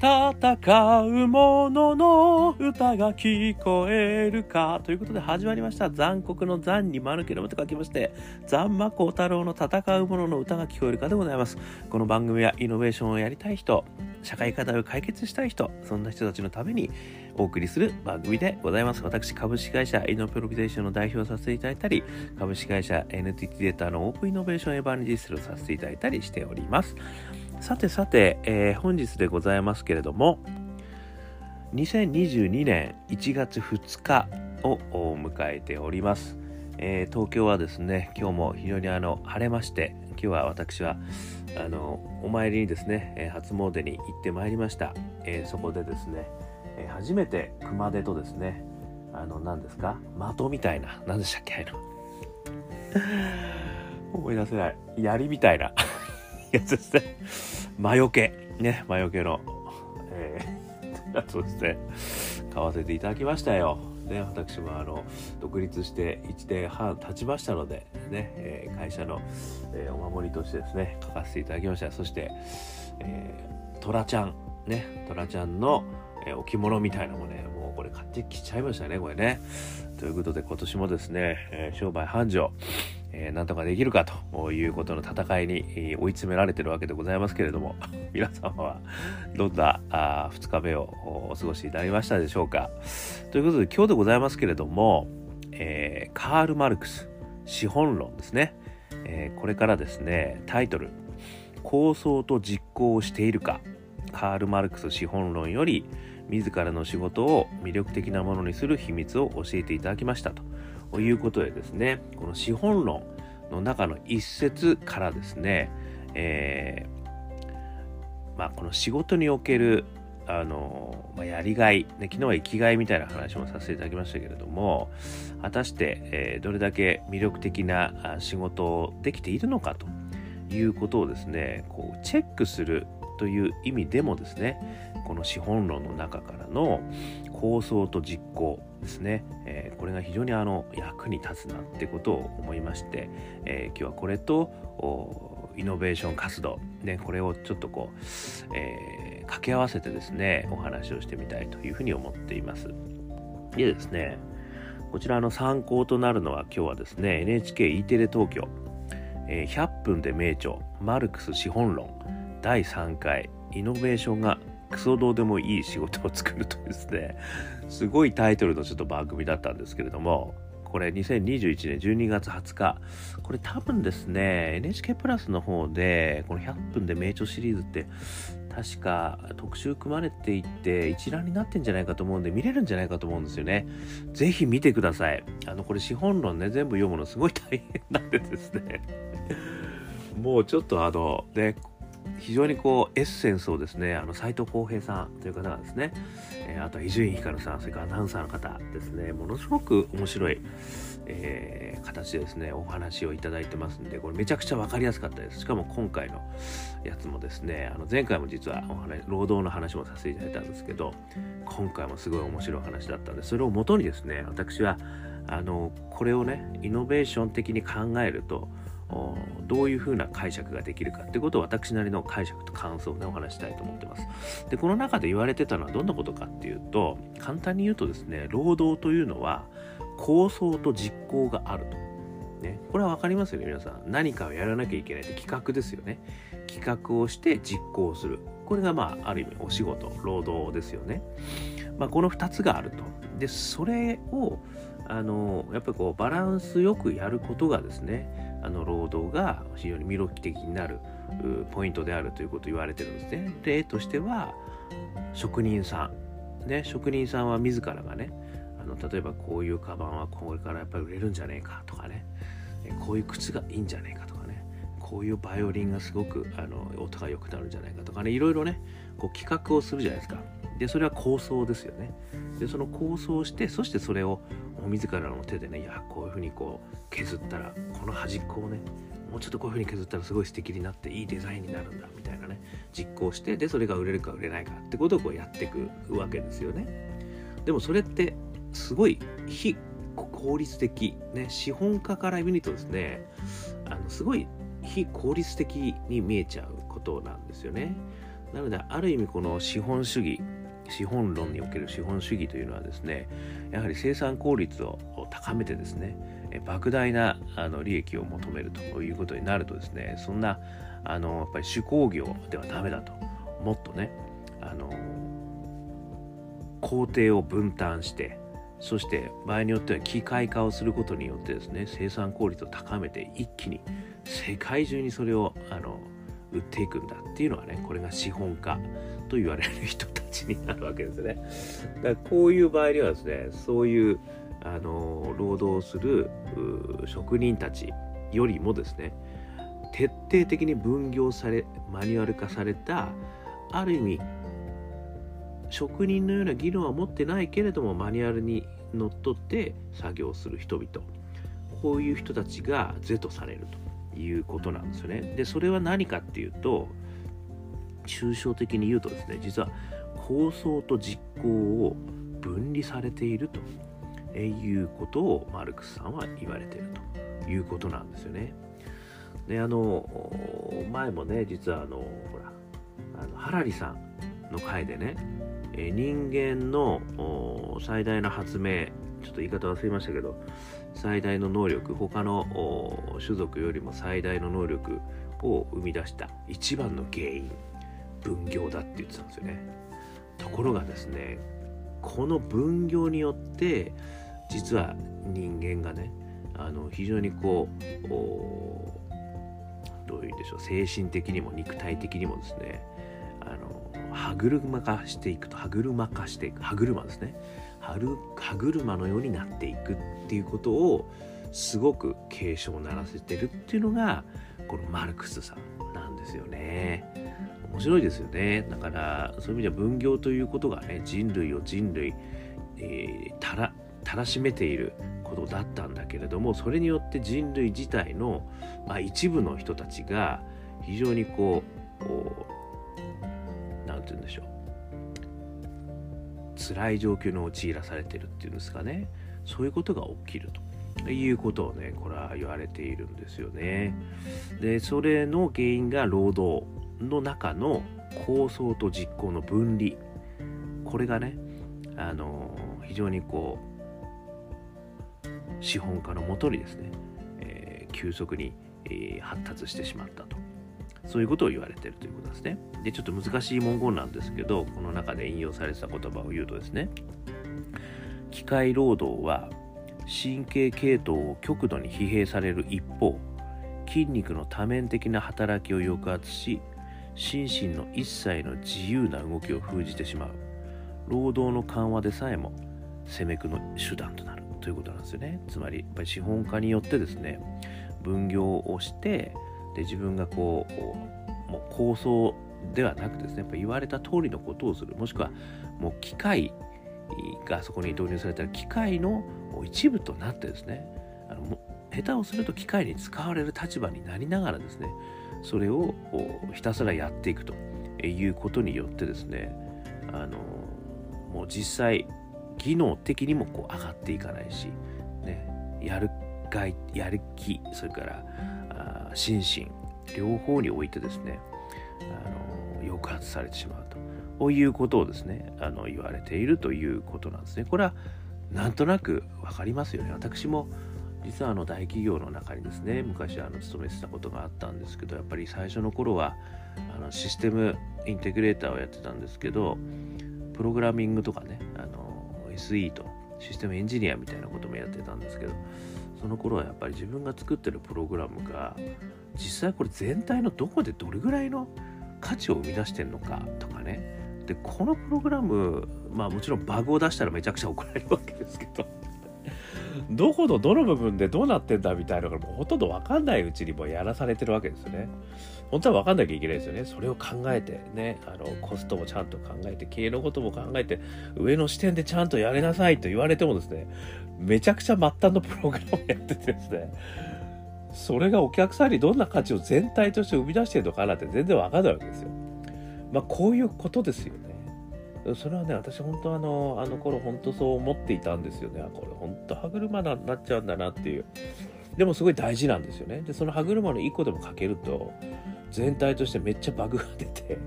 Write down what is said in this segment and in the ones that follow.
戦う者の歌が聞こえるか。ということで始まりました。残酷の残に丸けのむと書きまして、残魔高太郎の戦う者の歌が聞こえるかでございます。この番組はイノベーションをやりたい人、社会課題を解決したい人、そんな人たちのためにお送りする番組でございます。私、株式会社イノプロビゼーションの代表をさせていただいたり、株式会社 NTT データのオープンイノベーションエヴァンジストをさせていただいたりしております。さてさて、えー、本日でございますけれども、2022年1月2日を迎えております。えー、東京はですね、今日も非常にあの晴れまして、今日は私はあのお参りにですね、え、初詣に行ってまいりました。えー、そこでですね、え初めて熊手とですね、あの何ですか的みたいな、何でしたっけあの 思い出せない。槍みたいなやつですね。魔除け。ね、魔除けの、えー、やつをですね、買わせていただきましたよ。ね、私もあの独立して1年半経ちましたので、ねえー、会社の、えー、お守りとしてですね書かせていただきましたそして、えー、トラちゃんねトラちゃんの、えー、置物みたいなのもねもうこれ買ってきちゃいましたねこれねということで今年もですね、えー、商売繁盛えー、なんとかできるかということの戦いに追い詰められてるわけでございますけれども、皆様はどんなあ2日目をお過ごしになりましたでしょうか。ということで今日でございますけれども、えー、カール・マルクス、資本論ですね。え、これからですね、タイトル、構想と実行をしているか、カール・マルクス資本論より、自らの仕事を魅力的なものにする秘密を教えていただきましたと。いうことでですね、この資本論の中の一節からですね、えー、まあ、この仕事におけるあの、まあ、やりがい、ね、昨日は生きがいみたいな話もさせていただきましたけれども、果たして、えー、どれだけ魅力的な仕事をできているのかということをですね、こうチェックするという意味でもですね、この資本論の中からの構想と実行ですね、えー、これが非常にあの役に立つなってことを思いまして、えー、今日はこれとイノベーション活動、ね、これをちょっとこう、えー、掛け合わせてですねお話をしてみたいというふうに思っています。でですねこちらの参考となるのは今日はですね NHKE テレ東京、えー、100分で名著マルクス資本論第3回イノベーションがクソどうでもいい仕事を作るとですね、すごいタイトルのちょっと番組だったんですけれども、これ2021年12月20日、これ多分ですね、NHK プラスの方で、この100分で名著シリーズって、確か特集組まれていて一覧になってんじゃないかと思うんで見れるんじゃないかと思うんですよね。ぜひ見てください。あの、これ資本論ね、全部読むのすごい大変なんでですね。もうちょっとあの、ね、非常にこうエッセンスをですねあの斉藤浩平さんという方がですね、えー、あとは伊集院光さんそれからアナウンサーの方ですねものすごく面白い、えー、形でですねお話をいただいてますんでこれめちゃくちゃ分かりやすかったです。しかも今回のやつもですねあの前回も実はお話労働の話もさせていただいたんですけど今回もすごい面白い話だったんでそれをもとにですね私はあのこれをねイノベーション的に考えるとどういうふうな解釈ができるかってことを私なりの解釈と感想でお話したいと思ってます。で、この中で言われてたのはどんなことかっていうと、簡単に言うとですね、労働というのは構想と実行があると。ね、これは分かりますよね、皆さん。何かをやらなきゃいけないって企画ですよね。企画をして実行する。これがまあ、ある意味お仕事、労働ですよね。まあ、この2つがあると。で、それを、あの、やっぱりこう、バランスよくやることがですね、あの労働が非常に魅力的になるポイントであるということ言われてるんですね。例としては職人さん、ね、職人さんは自らがねあの例えばこういうカバンはこれからやっぱり売れるんじゃねえかとかねこういう靴がいいんじゃねえかとかねこういうバイオリンがすごくあの音が良くなるんじゃないかとかねいろいろねこう企画をするじゃないですか。でそれは構想ですよね。でその構想をしてそしてそれを自らの手でねいやこういうふうにこう削ったらこの端っこをねもうちょっとこういうふうに削ったらすごい素敵になっていいデザインになるんだみたいなね実行してでそれが売れるか売れないかってことをこうやっていくわけですよねでもそれってすごい非効率的ね資本家から見るとですねあのすごい非効率的に見えちゃうことなんですよねなのである意味この資本主義資本論における資本主義というのはですねやはり生産効率を高めてですね莫大なあの利益を求めるということになるとですねそんなあのやっぱり手工業ではダメだと。もっとねあの工程を分担してそして場合によっては機械化をすることによってですね生産効率を高めて一気に世界中にそれをあの売っていくんだっていうのはねこれが資本家と言われる人たちになるわけですね。だからこういう場合にはですねそういうあの労働する職人たちよりもですね徹底的に分業されマニュアル化されたある意味職人のような技能は持ってないけれどもマニュアルにのっとって作業する人々こういう人たちが是とされるということなんですよね。でそれは何かっていうと抽象的に言うとですね実は構想と実行を分離されているということをマルクスさんは言われているということなんですよね。であの前もね実はあのほらあのハラリさんの回でね人間の最大の発明ちょっと言い方忘れましたけど最大の能力他の種族よりも最大の能力を生み出した一番の原因分業だって言ってたんですよね。ところがですねこの分業によって実は人間がねあの非常にこうどういうんでしょう精神的にも肉体的にもですねあの歯車化していくと歯車化していく歯車ですね。歯車のようになっていくっていうことをすごく警鐘を鳴らせてるっていうのがこのマルクスさんなんですよね。面白いですよね。だからそういう意味では分業ということがね人類を人類、えー、たらたらしめていることだったんだけれどもそれによって人類自体の、まあ、一部の人たちが非常にこう何て言うんでしょう。辛い状況に陥らされてるっていうんですかね。そういうことが起きると。いうことをねこれは言われているんですよね。でそれの原因が労働。の中の構想と実行の分離これがねあの非常にこう資本家のもとにですね、えー、急速に、えー、発達してしまったとそういうことを言われてるということですね。で、ちょっと難しい文言なんですけど、この中で引用されてた言葉を言うとですね、機械労働は神経系統を極度に疲弊される一方、筋肉の多面的な働きを抑圧し、心身の一切の自由な動きを封じてしまう。労働の緩和でさえも攻めくの手段となるということなんですよね。つまり、やっぱり資本家によってですね、分業をして、で自分がこうもう構想ではなくですねやっぱ言われた通りのことをするもしくはもう機械がそこに導入されたら機械の一部となってですねあの下手をすると機械に使われる立場になりながらですねそれをひたすらやっていくということによってですねあのもう実際技能的にもこう上がっていかないし、ね、やるがいやる気それから心身両方においてですねあの抑圧されてしまうと。いうことをですねあの言われているということなんですね。これはなんとなく分かりますよね。私も実はあの大企業の中にですね昔あの勤めてたことがあったんですけどやっぱり最初の頃はあのシステムインテグレーターをやってたんですけどプログラミングとかねあの SE とシステムエンジニアみたいなこともやってたんですけどその頃はやっぱり自分が作ってるプログラムが実際これ全体のどこでどれぐらいの価値を生み出してんのかとかね。でこのプログラムまあもちろんバグを出したらめちゃくちゃ怒られるわけですけど。どこのどの部分でどうなってんだみたいなのがもうほとんど分かんないうちにもやらされてるわけですよね。本当は分かんなきゃいけないですよね。それを考えてね、あのコストもちゃんと考えて、経営のことも考えて、上の視点でちゃんとやれなさいと言われてもですね、めちゃくちゃ末端のプログラムをやっててですね、それがお客さんにどんな価値を全体として生み出してるのかなって全然わかんないわけですよ。まあこういうことですよね。それはね、私本当あの、あの頃本当そう思っていたんですよね。これ本当歯車になっちゃうんだなっていう。でもすごい大事なんですよね。で、その歯車の1個でもかけると、全体としてめっちゃバグが出て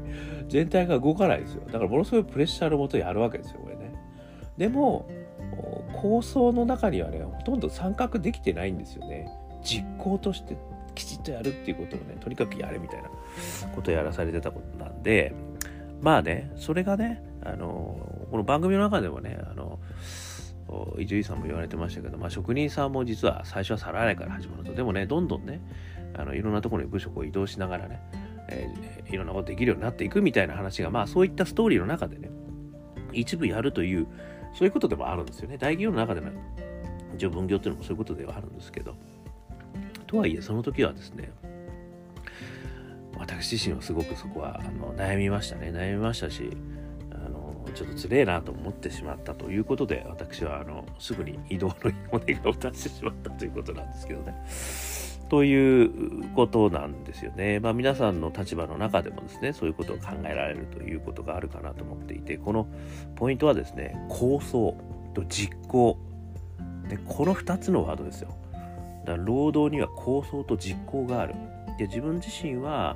全体が動かないですよだからものすごいプレッシャーのもとやるわけですよこれねでも構想の中にはねほとんど参画できてないんですよね実行としてきちっとやるっていうことをねとにかくやれみたいなことをやらされてたことなんでまあねそれがねあのこの番組の中でもねあの伊集院さんも言われてましたけど、まあ、職人さんも実は最初は皿洗いから始まると。でもねどんどんねあのいろんなところに部署を移動しながらね、えー、いろんなことできるようになっていくみたいな話がまあそういったストーリーの中でね一部やるというそういうことでもあるんですよね。大企業の中での一応分業っていうのもそういうことではあるんですけど。とはいえその時はですね私自身はすごくそこはあの悩みましたね。悩みましたしちょっとつれえなと思ってしまったということで私はあのすぐに移動のお願いを出してしまったということなんですけどね。ということなんですよね。まあ皆さんの立場の中でもですね、そういうことを考えられるということがあるかなと思っていて、このポイントはですね、構想と実行。で、この2つのワードですよ。だから労働には構想と実行がある。で、自分自身は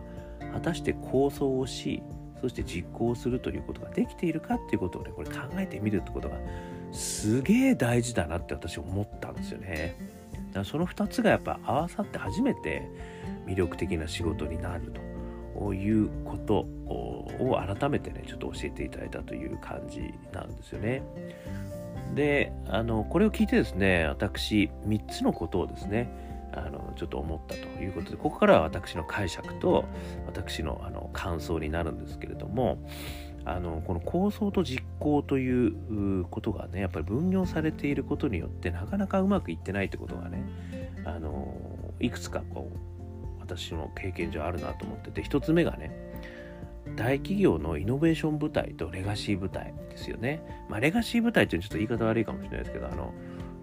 果たして構想をし、そして実行するということができているかっていうことをねこれ考えてみるってことがすげえ大事だなって私思ったんですよね。だからその2つがやっぱ合わさって初めて魅力的な仕事になるということを改めてねちょっと教えていただいたという感じなんですよね。であのこれを聞いてですね私3つのことをですねあのちょっと思ったということでここからは私の解釈と私のあの感想になるんですけれどもあのこの構想と実行ということがねやっぱり分業されていることによってなかなかうまくいってないってことがねあのいくつかこう私の経験上あるなと思ってて一つ目がね大企業のイノベーション部隊とレガシー部隊ですよね。まあ、レガシー部隊ってちょっと言い方悪いかもしれないですけど、あの、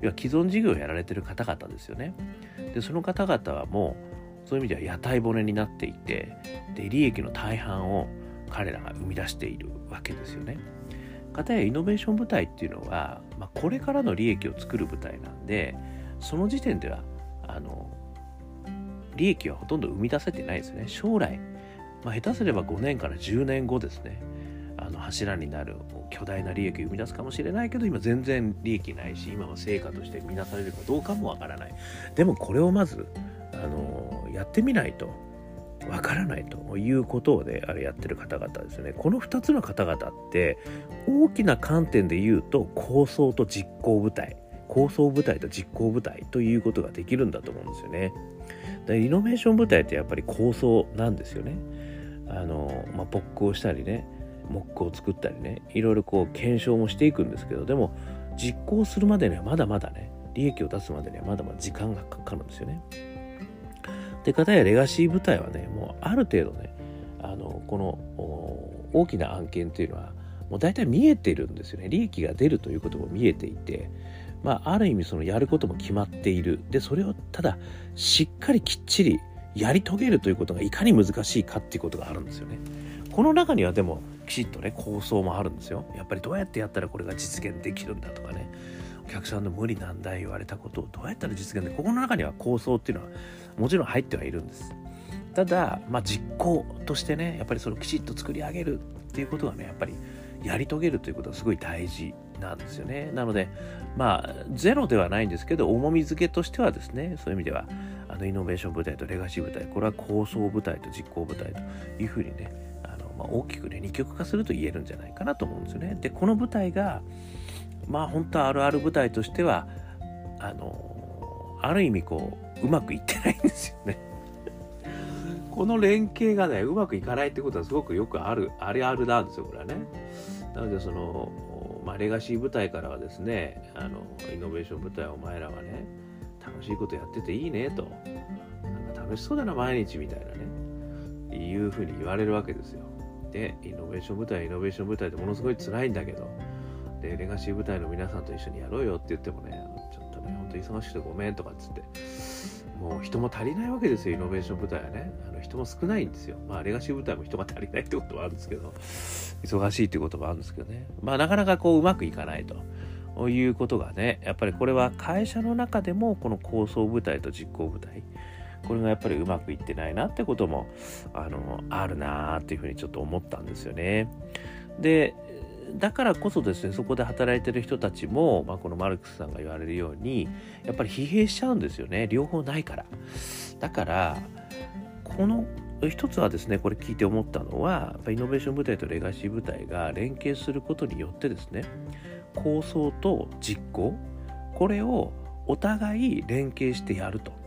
要は既存事業をやられてる方々ですよね。でその方々はもうそういう意味では屋台骨になっていてで利益の大半を彼らが生み出しているわけですよね。かたやイノベーション部隊っていうのは、まあ、これからの利益を作る部隊なんでその時点ではあの利益はほとんど生み出せてないですね将来、まあ、下手すれば5年から10年後ですねあの柱になる巨大な利益を生み出すかもしれないけど今全然利益ないし今は成果として見なされるかどうかもわからない。でもこれをまずあのやってみないとわからないということをねあれやってる方々ですね。この2つの方々って大きな観点で言うと構想と実行部隊。構想部隊と実行部隊ということができるんだと思うんですよね。でイノベーション部隊ってやっぱり構想なんですよね。あの、まあ、勃興したりねモックを作ったりねいろいろこう検証もしていくんですけどでも実行するまでにはまだまだね利益を出すまでにはまだまだ時間がかかるんですよね。で方やレガシー部隊はねもうある程度ねあのこの大きな案件っていうのはもう大体見えてるんですよね利益が出るということも見えていてまあある意味そのやることも決まっているでそれをただしっかりきっちりやり遂げるということがいかに難しいかっていうことがあるんですよね。この中にはでもきちっとね構想もあるんですよ。やっぱりどうやってやったらこれが実現できるんだとかね。お客さんの無理難題言われたことをどうやったら実現でここの中には構想っていうのはもちろん入ってはいるんです。ただまあ実行としてねやっぱりそれをきちっと作り上げるっていうことがねやっぱりやり遂げるということがすごい大事なんですよね。なのでまあゼロではないんですけど重み付けとしてはですねそういう意味ではあのイノベーション部隊とレガシー部隊これは構想部隊と実行部隊というふうにねまあ、大きくね二極化すると言えるんじゃないかなと思うんですよね。でこの舞台がまあ本当あるある舞台としてはあのある意味こううまくいってないんですよね。この連携がねうまくいかないってことはすごくよくあるあるあるなんですよこれはね。なのでその、まあ、レガシー舞台からはですねあのイノベーション舞台お前らはね楽しいことやってていいねとなんか楽しそうだな毎日みたいなねいうふうに言われるわけですよ。でイノベーション部隊はイノベーション部隊でものすごい辛いんだけどでレガシー部隊の皆さんと一緒にやろうよって言ってもねちょっとねほんと忙しくてごめんとかっつってもう人も足りないわけですよイノベーション部隊はね。あの人も少ないんですよ。まあレガシー部隊も人が足りないってことはあるんですけど忙しいっていうこともあるんですけどね。まあなかなかこううまくいかないと。いうことがねやっぱりこれは会社の中でもこの構想部隊と実行部隊これがやっぱりうまくいってないなってこともあのあるなっていうふうにちょっと思ったんですよね。でだからこそですねそこで働いてる人たちも、まあ、このマルクスさんが言われるようにやっぱり疲弊しちゃうんですよね。両方ないから。だからこの一つはですねこれ聞いて思ったのはやっぱイノベーション部隊とレガシー部隊が連携することによってですね構想と実行これをお互い連携してやると。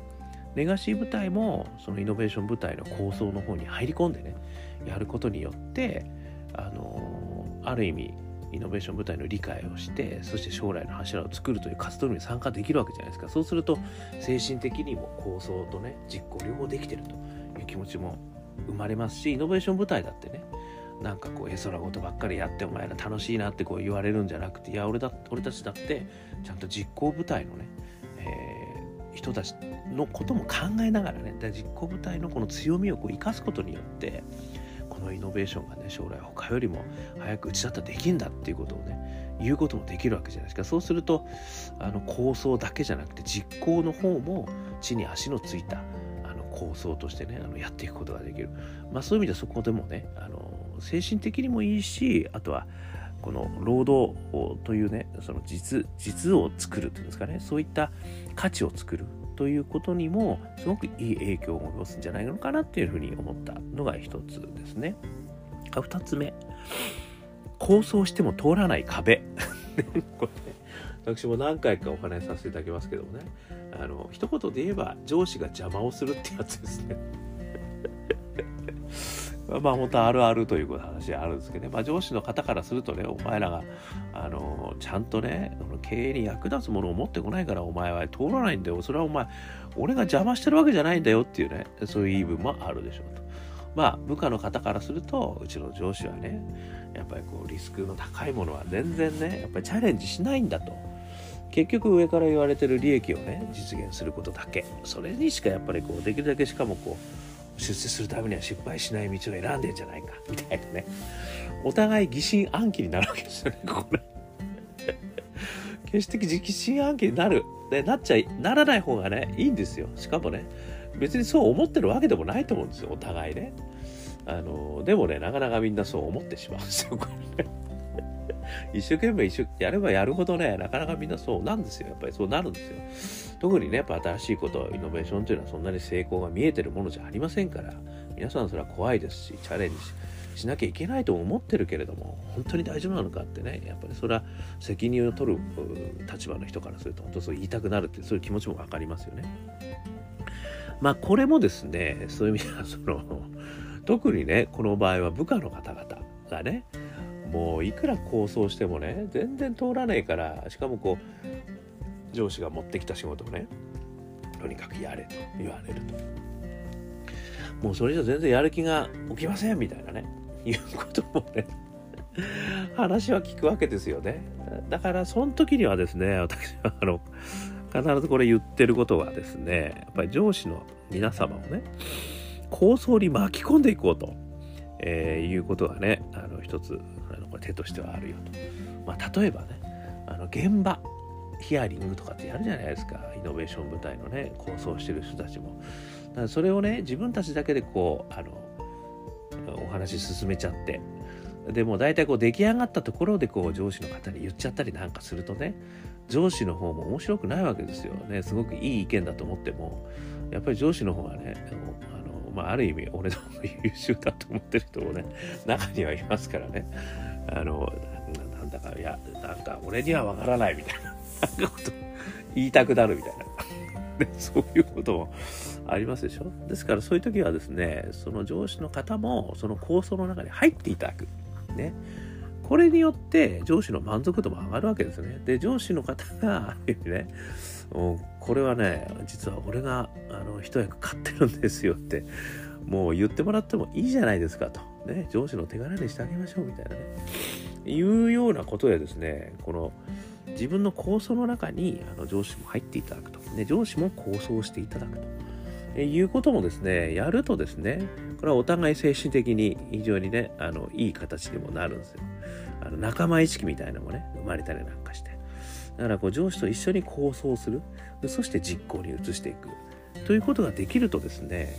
レガシー部隊もそのイノベーション部隊の構想の方に入り込んでねやることによってあのある意味イノベーション部隊の理解をしてそして将来の柱を作るという活動に参加できるわけじゃないですか。そうすると精神的にも構想とね実行両方できてるという気持ちも生まれますしイノベーション部隊だってねなんかこう絵空事ばっかりやってお前ら楽しいなってこう言われるんじゃなくていや俺だ俺たちだってちゃんと実行部隊のね、えー、人たちのことも考えながらね実行部隊のこの強みをこう生かすことによってこのイノベーションがね将来他よりも早くうちだったらできるんだっていうことをね言うこともできるわけじゃないですか。そうするとあの構想だけじゃなくて実行の方も地に足のついたあの構想としてねあのやっていくことができる、まあ、そういう意味ではそこでもねあの精神的にもいいしあとはこの労働というねその実実を作るというんですかね。そういった価値を作るということにもすごくいい影響を及ぼすんじゃないのかなっていうふうに思ったのが一つですね。二つ目構想しても通らない壁 これ、ね、私も何回かお話しさせていただきますけどもねあの一言で言えば上司が邪魔をするってやつですね。まあ本当あるあるという話あるんですけどね、まあ、上司の方からするとねお前らがあのちゃんとね経営に役立つものを持ってこないからお前は通らないんだよ。それはお前俺が邪魔してるわけじゃないんだよっていうねそういう言い分もあるでしょうと。まあ部下の方からするとうちの上司はねやっぱりこうリスクの高いものは全然ねやっぱりチャレンジしないんだと。結局上から言われてる利益をね実現することだけ。それにしかやっぱりこうできるだけしかもこう出世するためには失敗しない道を選んでんじゃないか。みたいなね。お互い疑心暗鬼になるわけですよねこれ決して疑心暗鬼になる。でなっちゃいならない方がねいいんですよ。しかもね別にそう思ってるわけでもないと思うんですよお互いね。あのでもねなかなかみんなそう思ってしまうんですよこれね。一生懸命一生やればやるほどねなかなかみんなそうなんですよやっぱりそうなるんですよ特にねやっぱ新しいことイノベーションというのはそんなに成功が見えてるものじゃありませんから皆さんそれは怖いですしチャレンジしなきゃいけないと思ってるけれども本当に大丈夫なのかってねやっぱりそれは責任を取る立場の人からすると本当そう言いたくなるってそういう気持ちも分かりますよね。まあこれもですねそういう意味ではその特にねこの場合は部下の方々がねもういくら構想してもね全然通らないからしかもこう上司が持ってきた仕事をねとにかくやれと言われると。もうそれじゃ全然やる気が起きませんみたいなねいうこともね話は聞くわけですよね。だからその時にはですね私はあの必ずこれ言ってることはですねやっぱり上司の皆様をね構想に巻き込んでいこうと、えー、いうことがねあの一つこれ手としてはあるよと。まあ、例えばねあの現場ヒアリングとかってやるじゃないですかイノベーション部隊のね構想してる人たちも。だからそれをね自分たちだけでこうあのお話進めちゃってでも大体こう出来上がったところでこう上司の方に言っちゃったりなんかするとね上司の方も面白くないわけですよねすごくいい意見だと思ってもやっぱり上司の方がねあの、まあ、ある意味俺の方が優秀だと思ってる人もね中にはいますからねあのなんだかいやなんか俺にはわからないみたいななんかこと言いたくなるみたいな。で そういうこともありますでしょ？ですからそういう時はですねその上司の方もその構想の中に入っていただく。ね。これによって上司の満足度も上がるわけですね。で上司の方がある意味ねこれはね実は俺があの一役買ってるんですよってもう言ってもらってもいいじゃないですかと。ね、上司の手柄にしてあげましょうみたいなね、いうようなことでですね、この自分の構想の中にあの上司も入っていただくと、ね、上司も構想していただくと。えいうこともですね、やるとですね、これはお互い精神的に非常にね、あのいい形にもなるんですよ。あの仲間意識みたいなのもね、生まれたりなんかして。だからこう上司と一緒に構想する。でそして実行に移していく。ということができるとですね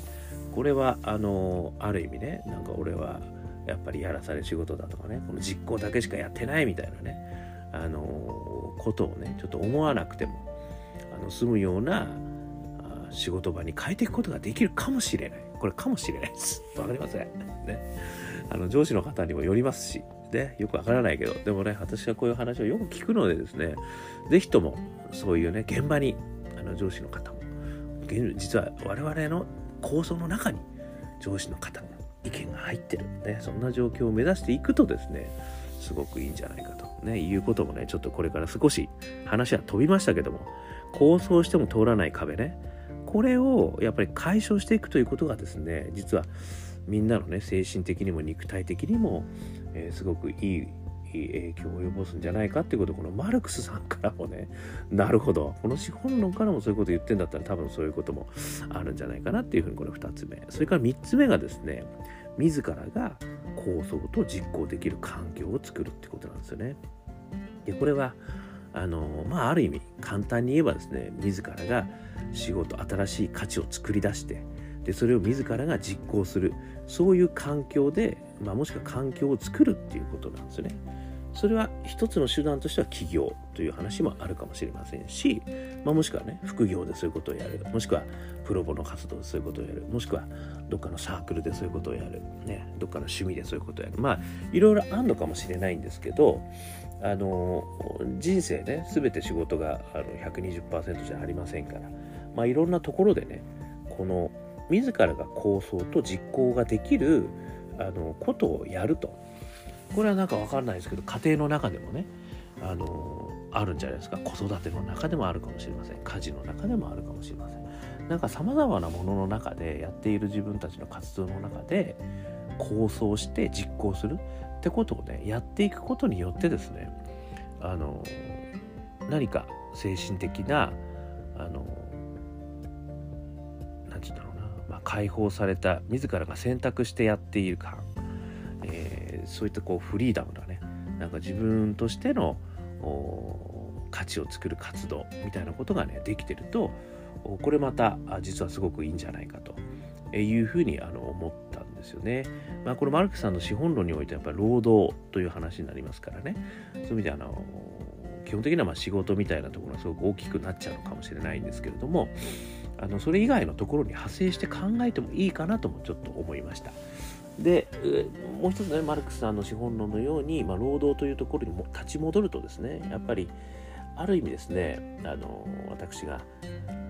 これはあのある意味ねなんか俺はやっぱりやらされ仕事だとかねこの実行だけしかやってないみたいなねあのことをねちょっと思わなくてもあの済むような仕事場に変えていくことができるかもしれない。これかもしれない。ですわかりません。ね。あの上司の方にもよりますしね。よくわからないけど。でもね私はこういう話をよく聞くのでですね是非ともそういうね現場にあの上司の方も実は我々の構想の中に上司の方の意見が入ってる、ね、そんな状況を目指していくとですねすごくいいんじゃないかと、ね、いうこともねちょっとこれから少し話は飛びましたけども構想しても通らない壁ね。これをやっぱり解消していくということがですね実はみんなのね精神的にも肉体的にも、えー、すごくいい影響を及ぼすんじゃないかっていうことこのマルクスさんからもねなるほどこの資本論からもそういうこと言ってんだったら多分そういうこともあるんじゃないかなっていうふうにこれ2つ目それから3つ目がですね自らが構想と実行できる環境を作るってことなんですよね。でこれはあのまあある意味簡単に言えばですね自らが仕事新しい価値を作り出してでそれを自らが実行するそういう環境で、まあ、もしくは環境を作るっていうことなんですよね。それは一つの手段としては起業という話もあるかもしれませんし、まあ、もしくはね副業でそういうことをやる。もしくはプロボの活動でそういうことをやる。もしくはどっかのサークルでそういうことをやる、ね、どっかの趣味でそういうことをやる。まあいろいろあるのかもしれないんですけどあの人生ね全て仕事があの120%じゃありませんから、まあ、いろんなところでねこの自らが構想と実行ができるあのことをやると。これはなんか分かんないですけど家庭の中でもねあのあるんじゃないですか。子育ての中でもあるかもしれません。家事の中でもあるかもしれません。なんかさまざまなものの中でやっている自分たちの活動の中で構想して実行するってことをねやっていくことによってですねあの何か精神的なあの何て言うんだろうな、まあ、解放された自らが選択してやっている感、えー、そういったこうフリーダムなねなんか自分としての価値を作る活動みたいなことがねできてるとこれまた実はすごくいいんじゃないかというふうにあの思ったんですよね。まあ、このマルクさんの資本論においてやっぱり労働という話になりますからねそういう意味であの基本的にはま仕事みたいなところがすごく大きくなっちゃうのかもしれないんですけれどもあのそれ以外のところに派生して考えてもいいかなともちょっと思いました。でもう一つねマルクスさんの資本論のように、まあ、労働というところにも立ち戻るとですねやっぱりある意味ですねあの私が、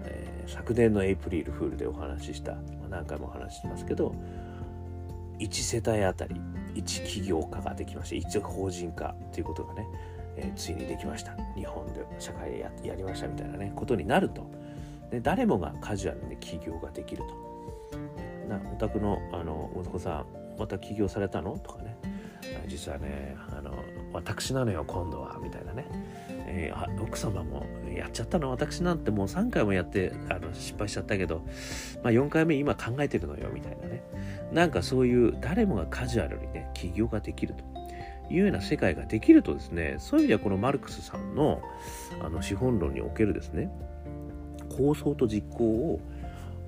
えー、昨年のエイプリルフールでお話しした、まあ、何回もお話ししてますけど1世帯あたり1起業家ができました1法人化ということがね、えー、ついにできました。日本で社会でややりましたみたいなねことになると。で誰もがカジュアルに起業ができるとなお宅のあの息子さんまた起業されたの？とかね。実はねあの私なのよ今度は。みたいなね、えー、奥様もやっちゃったの？私なんてもう3回もやってあの失敗しちゃったけど、まあ、4回目今考えてるのよ。みたいなね。なんかそういう誰もがカジュアルにね起業ができると。いうような世界ができるとですねそういう意味ではこのマルクスさんのあの資本論におけるですね構想と実行を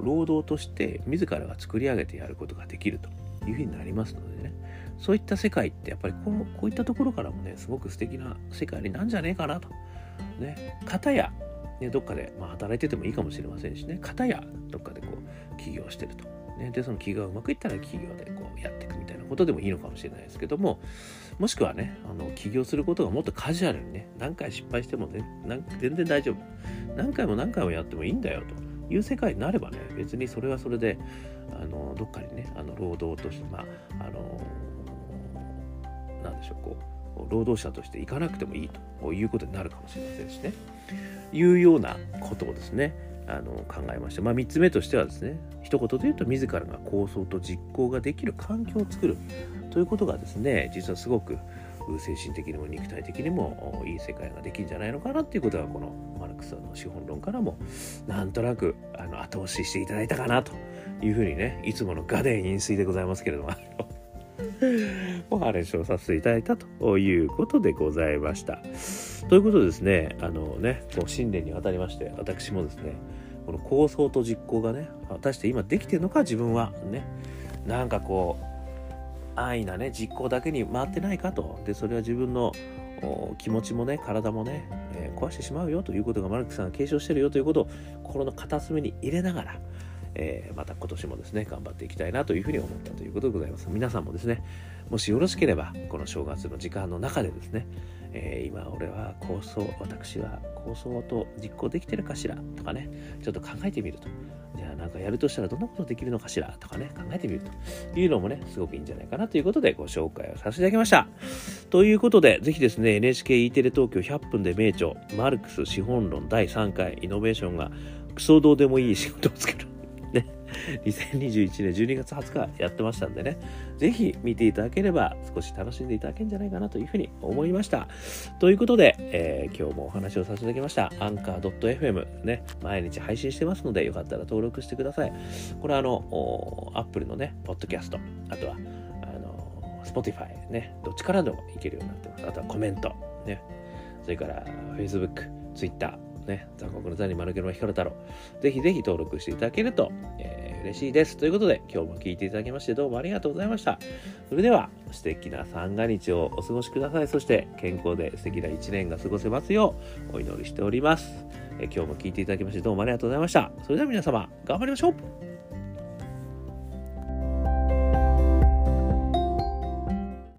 労働として自らが作り上げてやることができるというふうになりますのでね。そういった世界ってやっぱりこうこういったところからもねすごく素敵な世界になんじゃねえかなと。ね、片や、ね、どっかで、まあ、働いててもいいかもしれませんしね。片やどっかでこう起業してると。ね、でその起業がうまくいったら企業でこうやっていくみたいなことでもいいのかもしれないですけどももしくはねあの起業することがもっとカジュアルにね何回失敗してもね全然大丈夫。何回も何回もやってもいいんだよと。いう世界になればね別にそれはそれであのどっかにねあの労働としてまああのなんでしょうこう労働者として行かなくてもいいということになるかもしれませんしねいうようなことをですねあの考えました。まあ、3つ目としてはですね一言で言うと自らが構想と実行ができる環境を作るということがですね実はすごく精神的にも肉体的にもいい世界ができるんじゃないのかなっていうことがこのクスの資本論からもなんとなくあの後押ししていただいたかなというふうにねいつものガデン飲水でございますけれども お話をさせていただいたということでございました。ということでですね、あのね、こう新年にわたりまして、私もですね、この構想と実行がね果たして今できてるのか自分はねなんかこう安易なね実行だけに回ってないかとでそれは自分の気持ちもね体もね、えー、壊してしまうよということがマルクさんが継承してるよということを心の片隅に入れながら、えー、また今年もですね頑張っていきたいなというふうに思ったということでございます。皆さんもですねもしよろしければこの正月の時間の中でですねえー、今俺は構想私は構想と実行できてるかしらとかねちょっと考えてみると。じゃあなんかやるとしたらどんなことできるのかしらとかね考えてみると。いうのもねすごくいいんじゃないかなということでご紹介をさせていただきました。ということでぜひですね NHKE テレ東京100分で名著マルクス資本論第3回イノベーションがクソどうでもいい仕事をつける。2021年12月20日やってましたんでね、ぜひ見ていただければ少し楽しんでいただけるんじゃないかなというふうに思いました。ということで、えー、今日もお話をさせていただきました。アンカー .fm ね、毎日配信してますので、よかったら登録してください。これはあの、アップルのね、ポッドキャスト、あとは、あの、Spotify ね、どっちからでもいけるようになってます。あとはコメント、ね、それから Facebook、Twitter、ね、残酷の座に丸毛の光太郎。ぜひぜひ登録していただけると、えー、嬉しいです。ということで、今日も聴いていただきましてどうもありがとうございました。それでは、素敵な三が日をお過ごしください。そして、健康で素敵な一年が過ごせますよう、お祈りしております。えー、今日も聴いていただきましてどうもありがとうございました。それでは皆様、頑張りましょう